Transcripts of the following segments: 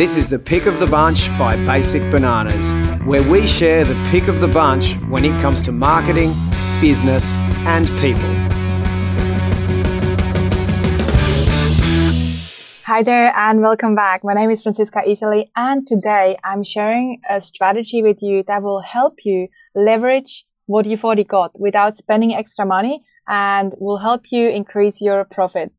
This is the pick of the bunch by Basic Bananas, where we share the pick of the bunch when it comes to marketing, business, and people. Hi there and welcome back. My name is Franziska Iseli and today I'm sharing a strategy with you that will help you leverage what you've already got without spending extra money and will help you increase your profit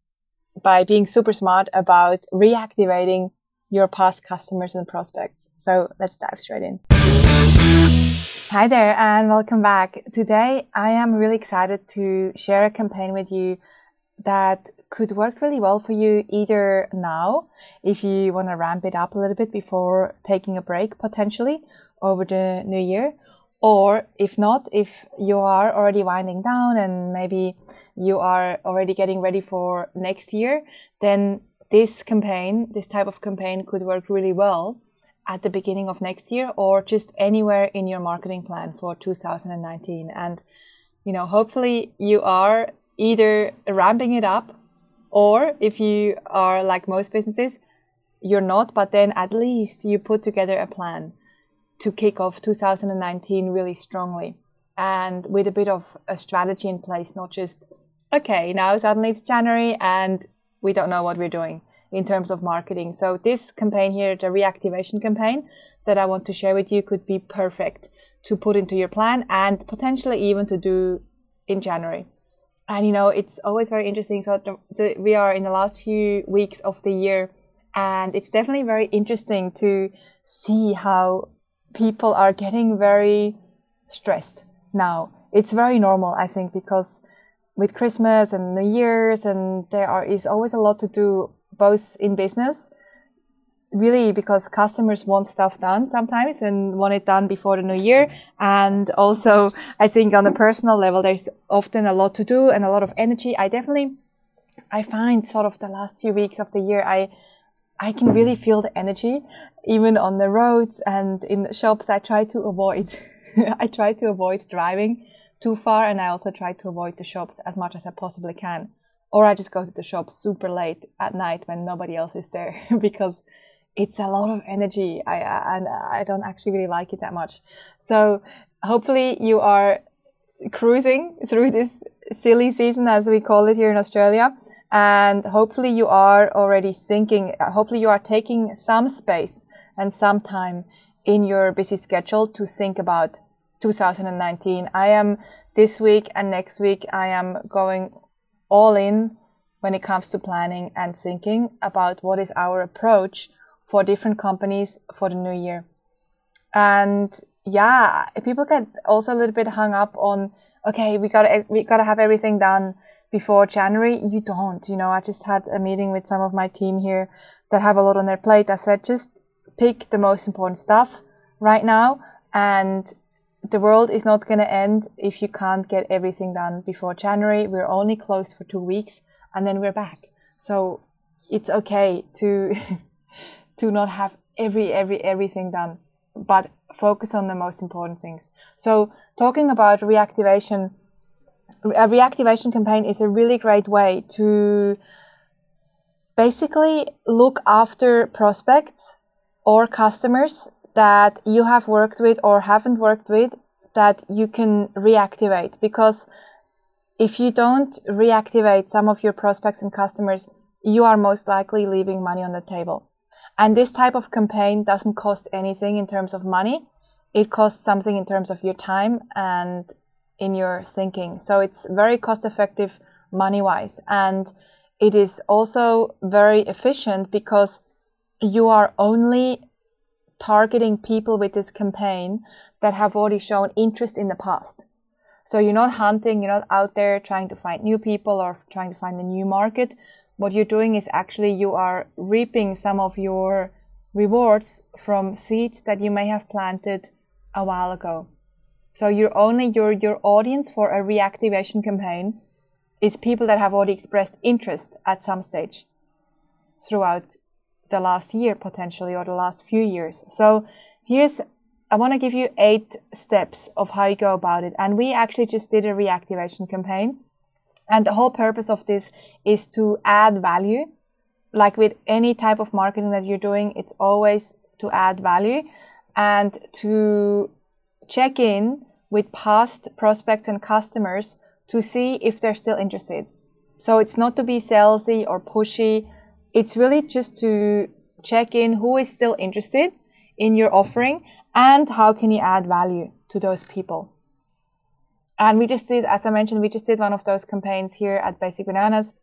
by being super smart about reactivating your past customers and prospects. So let's dive straight in. Hi there and welcome back. Today I am really excited to share a campaign with you that could work really well for you either now if you want to ramp it up a little bit before taking a break potentially over the new year or if not if you are already winding down and maybe you are already getting ready for next year then this campaign, this type of campaign could work really well at the beginning of next year or just anywhere in your marketing plan for 2019. And, you know, hopefully you are either ramping it up or if you are like most businesses, you're not, but then at least you put together a plan to kick off 2019 really strongly and with a bit of a strategy in place, not just, okay, now suddenly it's January and we don't know what we're doing in terms of marketing. So this campaign here, the reactivation campaign that I want to share with you could be perfect to put into your plan and potentially even to do in January. And you know, it's always very interesting. So the, the, we are in the last few weeks of the year and it's definitely very interesting to see how people are getting very stressed now. It's very normal, I think, because with Christmas and New Year's, and there are is always a lot to do both in business, really because customers want stuff done sometimes and want it done before the new year. And also, I think on a personal level, there's often a lot to do and a lot of energy. I definitely, I find sort of the last few weeks of the year, I, I can really feel the energy, even on the roads and in shops. I try to avoid, I try to avoid driving too far and I also try to avoid the shops as much as I possibly can. Or I just go to the shop super late at night when nobody else is there because it's a lot of energy. I, and I don't actually really like it that much. So hopefully you are cruising through this silly season, as we call it here in Australia. And hopefully you are already thinking, uh, hopefully you are taking some space and some time in your busy schedule to think about 2019. I am this week and next week, I am going all in when it comes to planning and thinking about what is our approach for different companies for the new year. And yeah, people get also a little bit hung up on, okay, we gotta, we gotta have everything done before January. You don't, you know, I just had a meeting with some of my team here that have a lot on their plate. I said, just pick the most important stuff right now and the world is not going to end if you can't get everything done before January. We're only closed for two weeks and then we're back. So it's okay to to not have every every everything done, but focus on the most important things. So talking about reactivation, a reactivation campaign is a really great way to basically look after prospects or customers that you have worked with or haven't worked with that you can reactivate because if you don't reactivate some of your prospects and customers, you are most likely leaving money on the table. And this type of campaign doesn't cost anything in terms of money. It costs something in terms of your time and in your thinking. So it's very cost effective money wise. And it is also very efficient because you are only targeting people with this campaign that have already shown interest in the past. So you're not hunting, you're not out there trying to find new people or trying to find a new market. What you're doing is actually you are reaping some of your rewards from seeds that you may have planted a while ago. So you're only your your audience for a reactivation campaign is people that have already expressed interest at some stage throughout the last year potentially or the last few years. So here's I want to give you eight steps of how you go about it. And we actually just did a reactivation campaign And the whole purpose of this is to add value. Like with any type of marketing that you're doing, it's always to add value and to check in with past prospects and customers to see if they're still interested. So it's not to be salesy or pushy. It's really just to check in who is still interested in your offering and how can you add value to those people. And we just did, as I mentioned, we just did one of those campaigns here at Basic Bananas.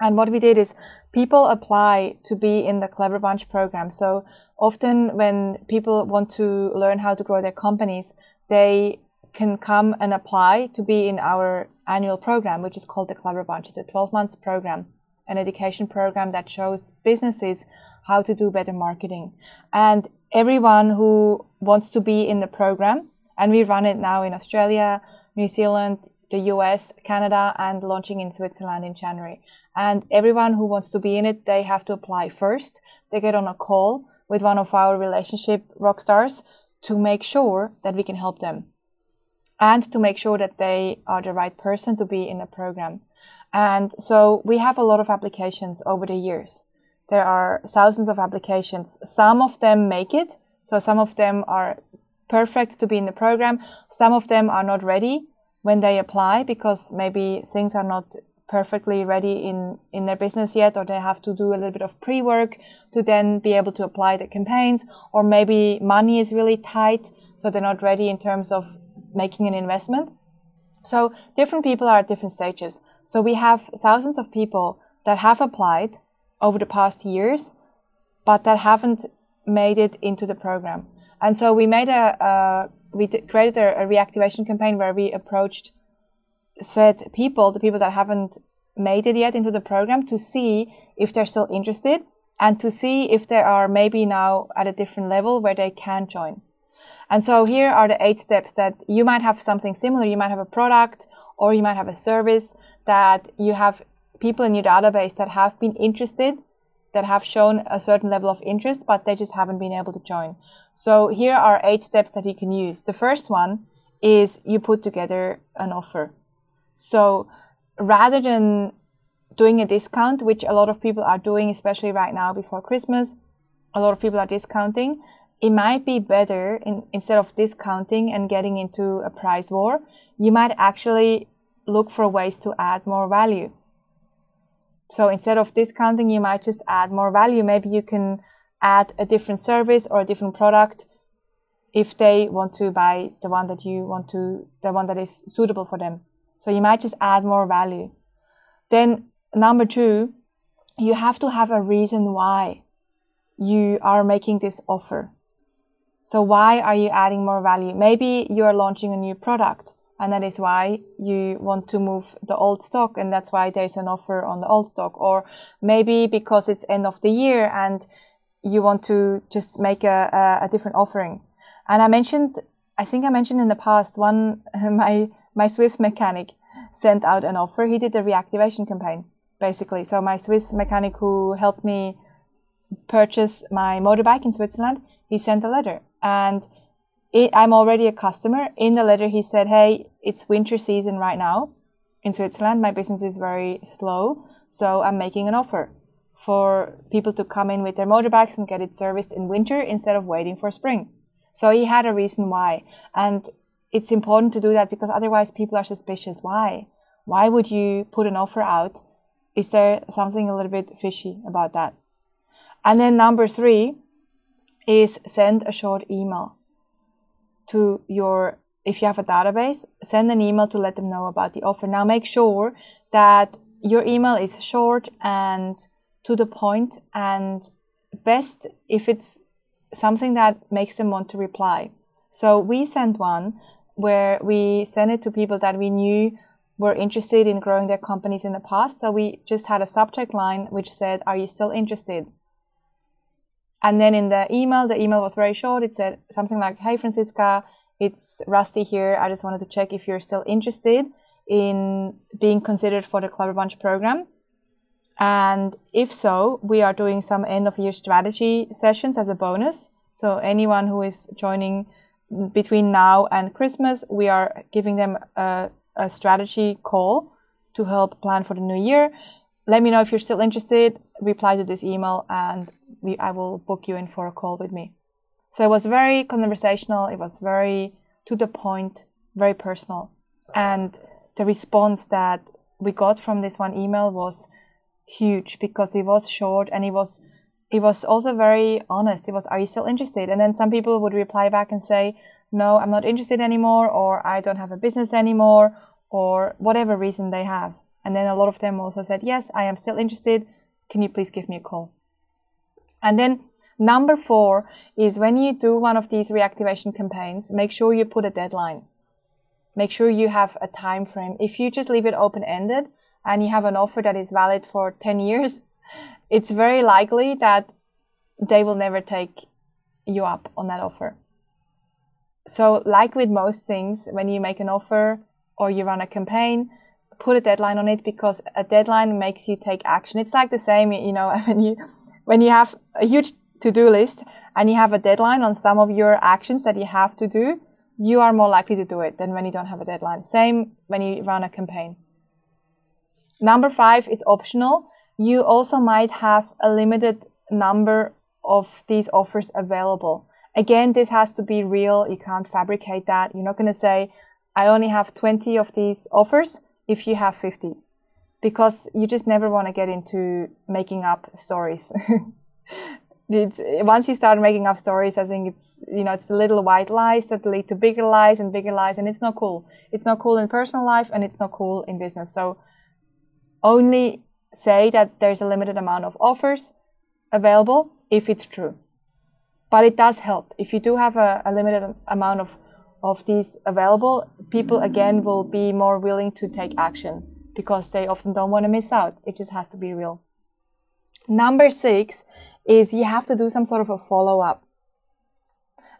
And what we did is people apply to be in the Clever Bunch program. So often when people want to learn how to grow their companies, they can come and apply to be in our annual program, which is called the Clever Bunch. It's a 12 months program, an education program that shows businesses how to do better marketing. And everyone who wants to be in the program, and we run it now in Australia, New Zealand, the US, Canada, and launching in Switzerland in January. And everyone who wants to be in it, they have to apply first. They get on a call with one of our relationship rock stars to make sure that we can help them and to make sure that they are the right person to be in the program. And so we have a lot of applications over the years. There are thousands of applications. Some of them make it. So some of them are perfect to be in the program. Some of them are not ready when they apply because maybe things are not perfectly ready in, in their business yet, or they have to do a little bit of pre work to then be able to apply the campaigns, or maybe money is really tight, so they're not ready in terms of making an investment. So different people are at different stages. So we have thousands of people that have applied over the past years, but that haven't made it into the program. And so we made a, a we created a, a, reactivation campaign where we approached said people, the people that haven't made it yet into the program, to see if they're still interested and to see if they are maybe now at a different level where they can join. And so here are the eight steps that you might have something similar. You might have a product or you might have a service that you have people in your database that have been interested, that have shown a certain level of interest, but they just haven't been able to join. So here are eight steps that you can use. The first one is you put together an offer. So rather than doing a discount, which a lot of people are doing, especially right now before Christmas, a lot of people are discounting. It might be better in, instead of discounting and getting into a price war, you might actually look for ways to add more value. So instead of discounting, you might just add more value. Maybe you can add a different service or a different product if they want to buy the one that you want to, the one that is suitable for them. So you might just add more value. Then number two, you have to have a reason why you are making this offer. So why are you adding more value? Maybe you are launching a new product and that is why you want to move the old stock and that's why there's an offer on the old stock. Or maybe because it's end of the year and you want to just make a, a, different offering. And i mentioned i think i mentioned in the past one my my swiss mechanic sent out an offer. He did a reactivation campaign basically. So my swiss mechanic who helped me purchase my motorbike in switzerland he sent a letter. And it, I'm already a customer. In the letter, he said, Hey, it's winter season right now in Switzerland. My business is very slow. So I'm making an offer for people to come in with their motorbikes and get it serviced in winter instead of waiting for spring. So he had a reason why. And it's important to do that because otherwise people are suspicious. Why? Why would you put an offer out? Is there something a little bit fishy about that? And then number three is send a short email to your if you have a database, send an email to let them know about the offer. Now make sure that your email is short and to the point and best if it's something that makes them want to reply. So we sent one where we sent it to people that we knew were interested in growing their companies in the past. So we just had a subject line which said, Are you still interested? And then in the email, the email was very short. It said something like, Hey, Francisca, it's Rusty here. I just wanted to check if you're still interested in being considered for the Clever Bunch program. And if so, we are doing some end of year strategy sessions as a bonus. So anyone who is joining between now and Christmas, we are giving them a, a strategy call to help plan for the new year. Let me know if you're still interested. Reply to this email and we, I will book you in for a call with me. So it was very conversational. It was very to the point, very personal. And the response that we got from this one email was huge because it was short and it was it was also very honest. It was, are you still interested? And then some people would reply back and say, no, I'm not interested anymore, or I don't have a business anymore, or whatever reason they have. And then a lot of them also said, yes, I am still interested. Can you please give me a call? And then number four is when you do one of these reactivation campaigns, make sure you put a deadline. Make sure you have a time frame. If you just leave it open ended and you have an offer that is valid for 10 years, it's very likely that they will never take you up on that offer. So, like with most things, when you make an offer or you run a campaign, put a deadline on it because a deadline makes you take action. It's like the same, you know, when you when you have a huge to-do list and you have a deadline on some of your actions that you have to do, you are more likely to do it than when you don't have a deadline. Same when you run a campaign. Number five is optional. You also might have a limited number of these offers available. Again, this has to be real. You can't fabricate that. You're not going to say, I only have 20 of these offers if you have 50 because you just never want to get into making up stories. once you start making up stories, I think it's, you know, it's the little white lies that lead to bigger lies and bigger lies. And it's not cool. It's not cool in personal life and it's not cool in business. So only say that there's a limited amount of offers available if it's true. But it does help. If you do have a, a limited amount of, of these available, people again will be more willing to take action because they often don't want to miss out. It just has to be real. Number six is you have to do some sort of a follow up.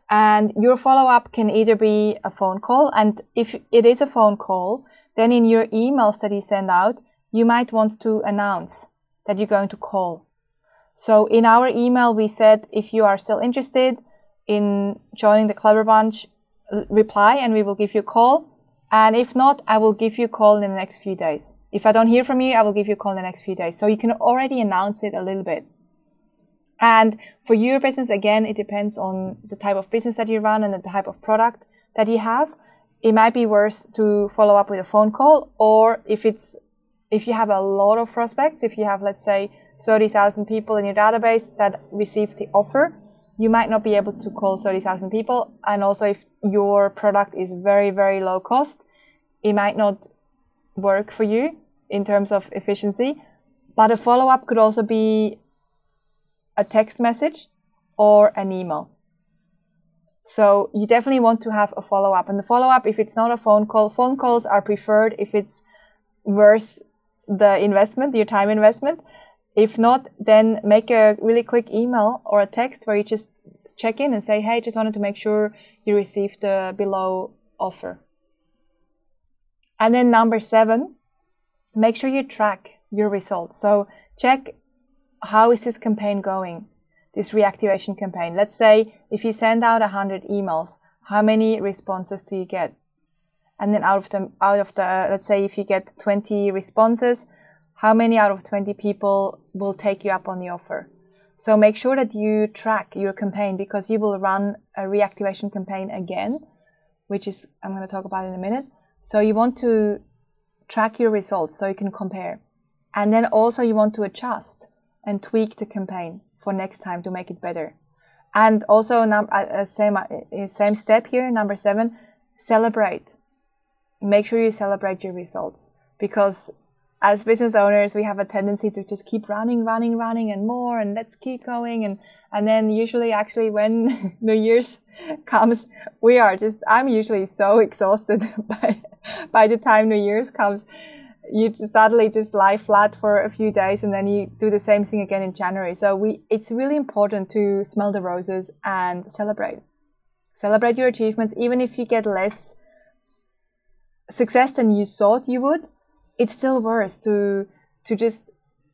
And your follow up can either be a phone call. And if it is a phone call, then in your emails that you send out, you might want to announce that you're going to call. So in our email, we said if you are still interested in joining the Clever Bunch, reply and we will give you a call. And if not, I will give you a call in the next few days. If I don't hear from you, I will give you a call in the next few days. So you can already announce it a little bit. And for your business, again, it depends on the type of business that you run and the type of product that you have. It might be worth to follow up with a phone call, or if it's if you have a lot of prospects, if you have, let's say, 30,000 people in your database that received the offer, you might not be able to call 30,000 people. And also, if your product is very, very low cost, it might not work for you in terms of efficiency. But a follow up could also be a text message or an email. So you definitely want to have a follow up. And the follow up, if it's not a phone call, phone calls are preferred if it's worth the investment, your time investment. If not, then make a really quick email or a text where you just check in and say, hey, just wanted to make sure you received the below offer. And then number seven, make sure you track your results. So check how is this campaign going, this reactivation campaign. Let's say if you send out 100 emails, how many responses do you get? and then out of the out of the let's say if you get 20 responses how many out of 20 people will take you up on the offer? So make sure that you track your campaign because you will run a reactivation campaign again which is i'm going to talk about in a minute. So you want to track your results so you can compare. And then also you want to adjust and tweak the campaign for next time to make it better. And also num- uh, uh same uh, same step here number 7 celebrate. Make sure you celebrate your results because as business owners, we have a tendency to just keep running, running, running and more and let's keep going. And, and then usually actually when New Year's comes, we are just, I'm usually so exhausted by, by the time New Year's comes. You suddenly just lie flat for a few days and then you do the same thing again in January. So we, it's really important to smell the roses and celebrate. Celebrate your achievements, even if you get less success than you thought you would, it's still worth to to just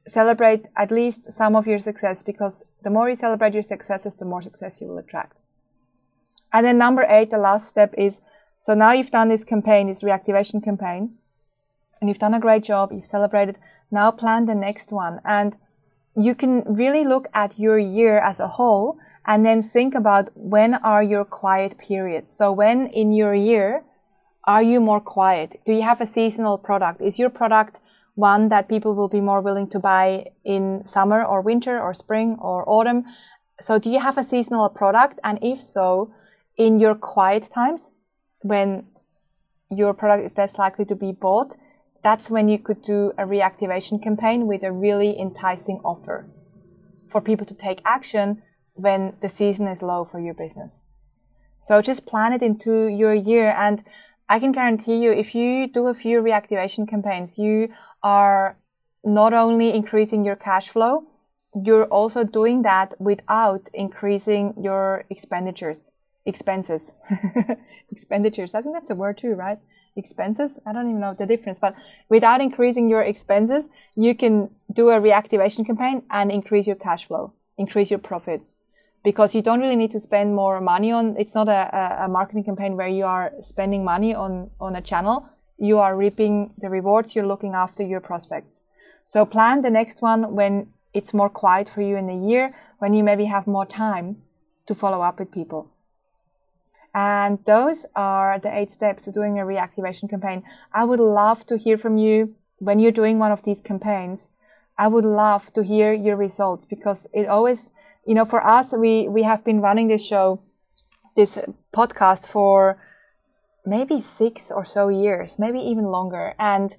celebrate at least some of your success because the more you celebrate your successes, the more success you will attract. And then number eight, the last step is so now you've done this campaign, this reactivation campaign. and you've done a great job, you've celebrated. Now plan the next one. And you can really look at your year as a whole and then think about when are your quiet periods. So when in your year are you more quiet? Do you have a seasonal product? Is your product one that people will be more willing to buy in summer or winter or spring or autumn? So do you have a seasonal product? And if so, in your quiet times when your product is less likely to be bought, that's when you could do a reactivation campaign with a really enticing offer for people to take action when the season is low for your business. So just plan it into your year. And I can guarantee you, if you do a few reactivation campaigns, you are not only increasing your cash flow, you're also doing that without increasing your expenditures, expenses, expenditures. I think that's a word too, right? expenses. I don't even know the difference, but without increasing your expenses, you can do a reactivation campaign and increase your cash flow, increase your profit because you don't really need to spend more money on, it's not a, a marketing campaign where you are spending money on, on a channel. You are reaping the rewards. You're looking after your prospects. So plan the next one when it's more quiet for you in the year, when you maybe have more time to follow up with people. And those are the eight steps to doing a reactivation campaign. I would love to hear from you when you're doing one of these campaigns. I would love to hear your results because it always, you know, for us, we, we have been running this show, this podcast for maybe six or so years, maybe even longer. And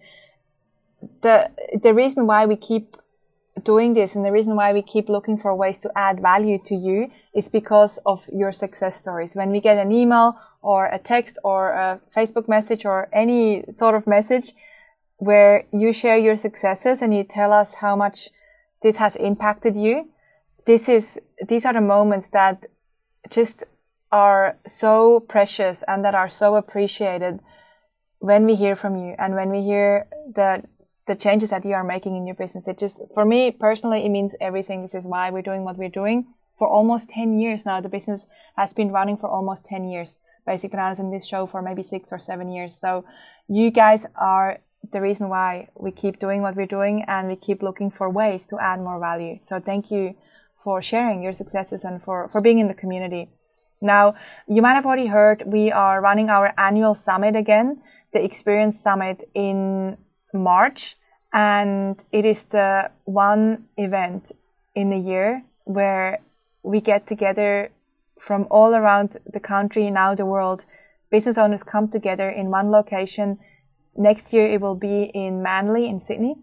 the, the reason why we keep doing this and the reason why we keep looking for ways to add value to you is because of your success stories. When we get an email or a text or a Facebook message or any sort of message where you share your successes and you tell us how much this has impacted you, this is, these are the moments that just are so precious and that are so appreciated when we hear from you and when we hear that the changes that you are making in your business. It just, for me personally, it means everything. This is why we're doing what we're doing for almost 10 years now. The business has been running for almost 10 years. Basic Bananas in this show for maybe six or seven years. So you guys are the reason why we keep doing what we're doing and we keep looking for ways to add more value. So thank you for sharing your successes and for, for being in the community. Now, you might have already heard we are running our annual summit again, the Experience Summit in March, and it is the one event in a year where we get together from all around the country, now the world. Business owners come together in one location. Next year it will be in Manly in Sydney.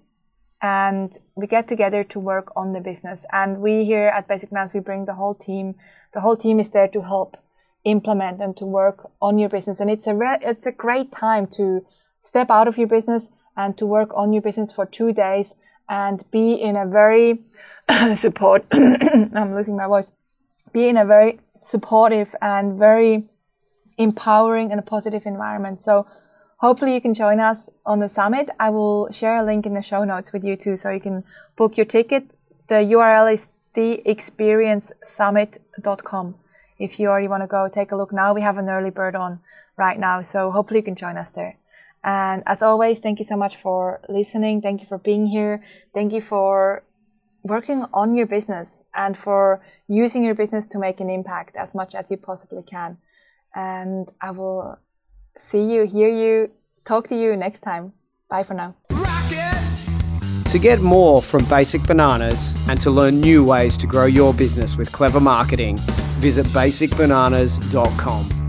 And we get together to work on the business. And we here at Basic Bananas, we bring the whole team. The whole team is there to help implement and to work on your business. And it's a re- it's a great time to step out of your business and to work on your business for two days and be in a very support I'm losing my voice be in a very supportive and very empowering and a positive environment so hopefully you can join us on the summit I will share a link in the show notes with you too so you can book your ticket the URL is theexperiencesummit.com if you already want to go take a look now we have an early bird on right now so hopefully you can join us there and as always, thank you so much for listening. Thank you for being here. Thank you for working on your business and for using your business to make an impact as much as you possibly can. And I will see you, hear you, talk to you next time. Bye for now. To get more from Basic Bananas and to learn new ways to grow your business with clever marketing, visit basicbananas.com.